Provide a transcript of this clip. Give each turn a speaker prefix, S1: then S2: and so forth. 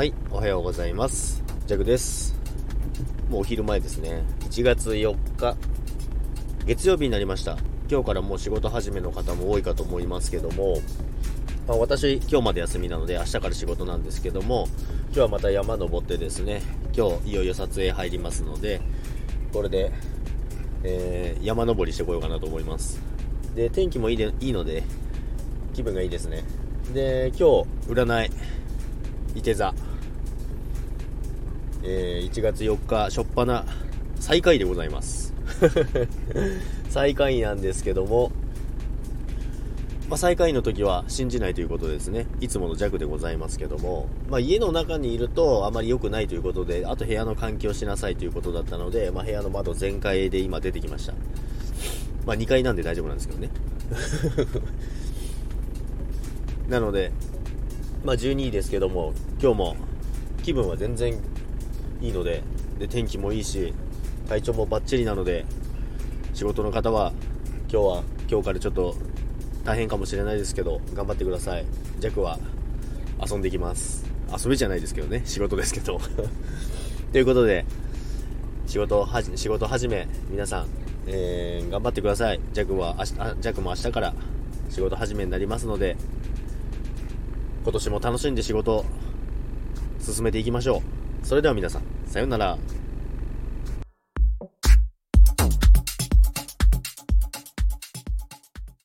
S1: はい、おはようございます。ジャグです。もうお昼前ですね。1月4日、月曜日になりました。今日からもう仕事始めの方も多いかと思いますけども、まあ、私、今日まで休みなので、明日から仕事なんですけども、今日はまた山登ってですね、今日いよいよ撮影入りますので、これで、えー山登りしてこようかなと思います。で、天気もいいでいいので、気分がいいですね。で、今日、占い、いて座、えー1月4日、初っ端最下位でございます。最下位なんですけども、まあ、最下位の時は信じないということですね。いつもの弱でございますけども、まあ、家の中にいるとあまり良くないということで、あと部屋の換気をしなさいということだったので、まあ、部屋の窓全開で今出てきました。まあ、2階なんで大丈夫なんですけどね。なので、まあ、12位ですけども、今日も気分は全然いいので、で天気もいいし、体調もバッチリなので、仕事の方は今日は今日からちょっと大変かもしれないですけど、頑張ってください。弱は遊んでいきます。遊びじゃないですけどね、仕事ですけど。ということで、仕事はじ仕事始め、皆さん、えー頑張ってください。弱は明日、あ弱も明日から仕事始めになりますので、今年も楽しんで仕事進めていきましょう。それでは皆さん、さようなら。